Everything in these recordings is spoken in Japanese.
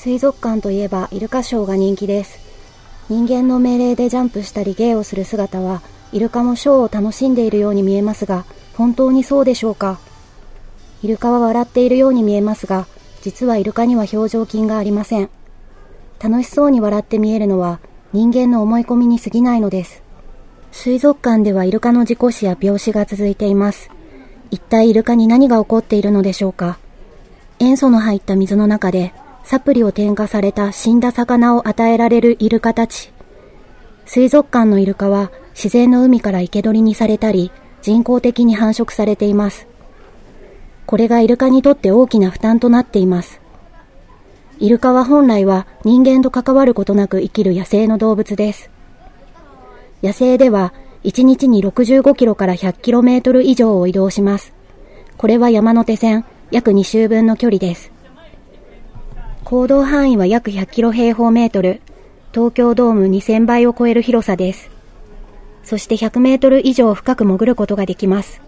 水族館といえばイルカショーが人気です。人間の命令でジャンプしたり芸をする姿は、イルカもショーを楽しんでいるように見えますが、本当にそうでしょうか？イルカは笑っているように見えますが、実はイルカには表情筋がありません。楽しそうに笑って見えるのは人間の思い込みに過ぎないのです。水族館ではイルカの事故死や病死が続いています。一体イルカに何が起こっているのでしょうか？塩素の入った水の中でサプリを添加された死んだ魚を与えられるイルカたち。水族館のイルカは自然の海から生け捕りにされたり人工的に繁殖されています。これがイルカにとって大きな負担となっています。イルカは本来は人間と関わることなく生きる野生の動物です。野生では1日に65キロから100キロメートル以上を移動します。これは山手線約2周分の距離です。行動範囲は約100キロ平方メートル、東京ドーム2000倍を超える広さです。そして100メートル以上深く潜ることができます。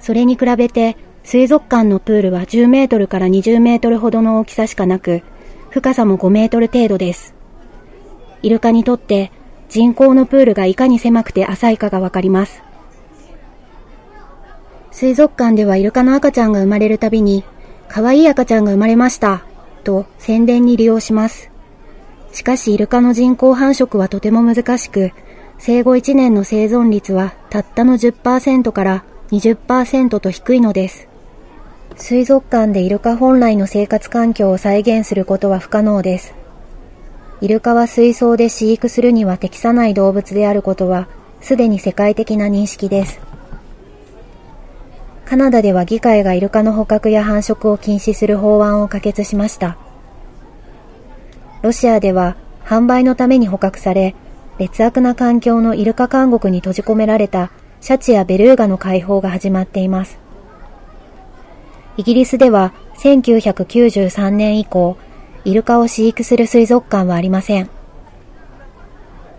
それに比べて、水族館のプールは10メートルから20メートルほどの大きさしかなく、深さも5メートル程度です。イルカにとって人工のプールがいかに狭くて浅いかがわかります。水族館ではイルカの赤ちゃんが生まれるたびに、可愛い赤ちゃんが生まれました、と宣伝に利用します。しかしイルカの人工繁殖はとても難しく、生後1年の生存率はたったの10%から20%と低いのです。水族館でイルカ本来の生活環境を再現することは不可能です。イルカは水槽で飼育するには適さない動物であることは、すでに世界的な認識です。カナダでは議会がイルカの捕獲や繁殖を禁止する法案を可決しました。ロシアでは販売のために捕獲され、劣悪な環境のイルカ監獄に閉じ込められたシャチやベルーガの解放が始まっています。イギリスでは1993年以降、イルカを飼育する水族館はありません。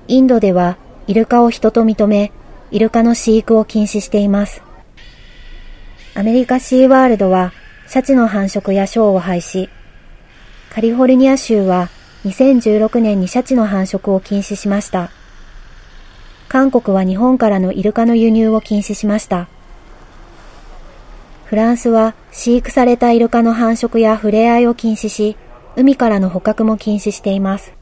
インドではイルカを人と認め、イルカの飼育を禁止しています。アメリカシーワールドはシャチの繁殖やショーを廃止。カリフォルニア州は2016年にシャチの繁殖を禁止しました。韓国は日本からのイルカの輸入を禁止しました。フランスは飼育されたイルカの繁殖や触れ合いを禁止し、海からの捕獲も禁止しています。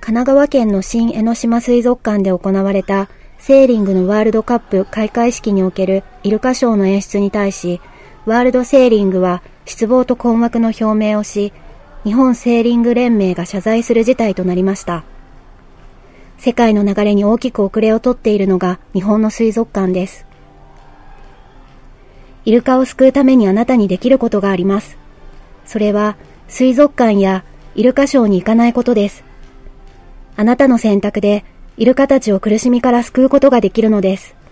神奈川県の新江ノ島水族館で行われたセーリングのワールドカップ開会式におけるイルカショーの演出に対し、ワールドセーリングは失望と困惑の表明をし、日本セーリング連盟が謝罪する事態となりました。世界の流れに大きく遅れをとっているのが日本の水族館です。イルカを救うためにあなたにできることがあります。それは水族館やイルカショーに行かないことです。あなたの選択でイルカたちを苦しみから救うことができるのです。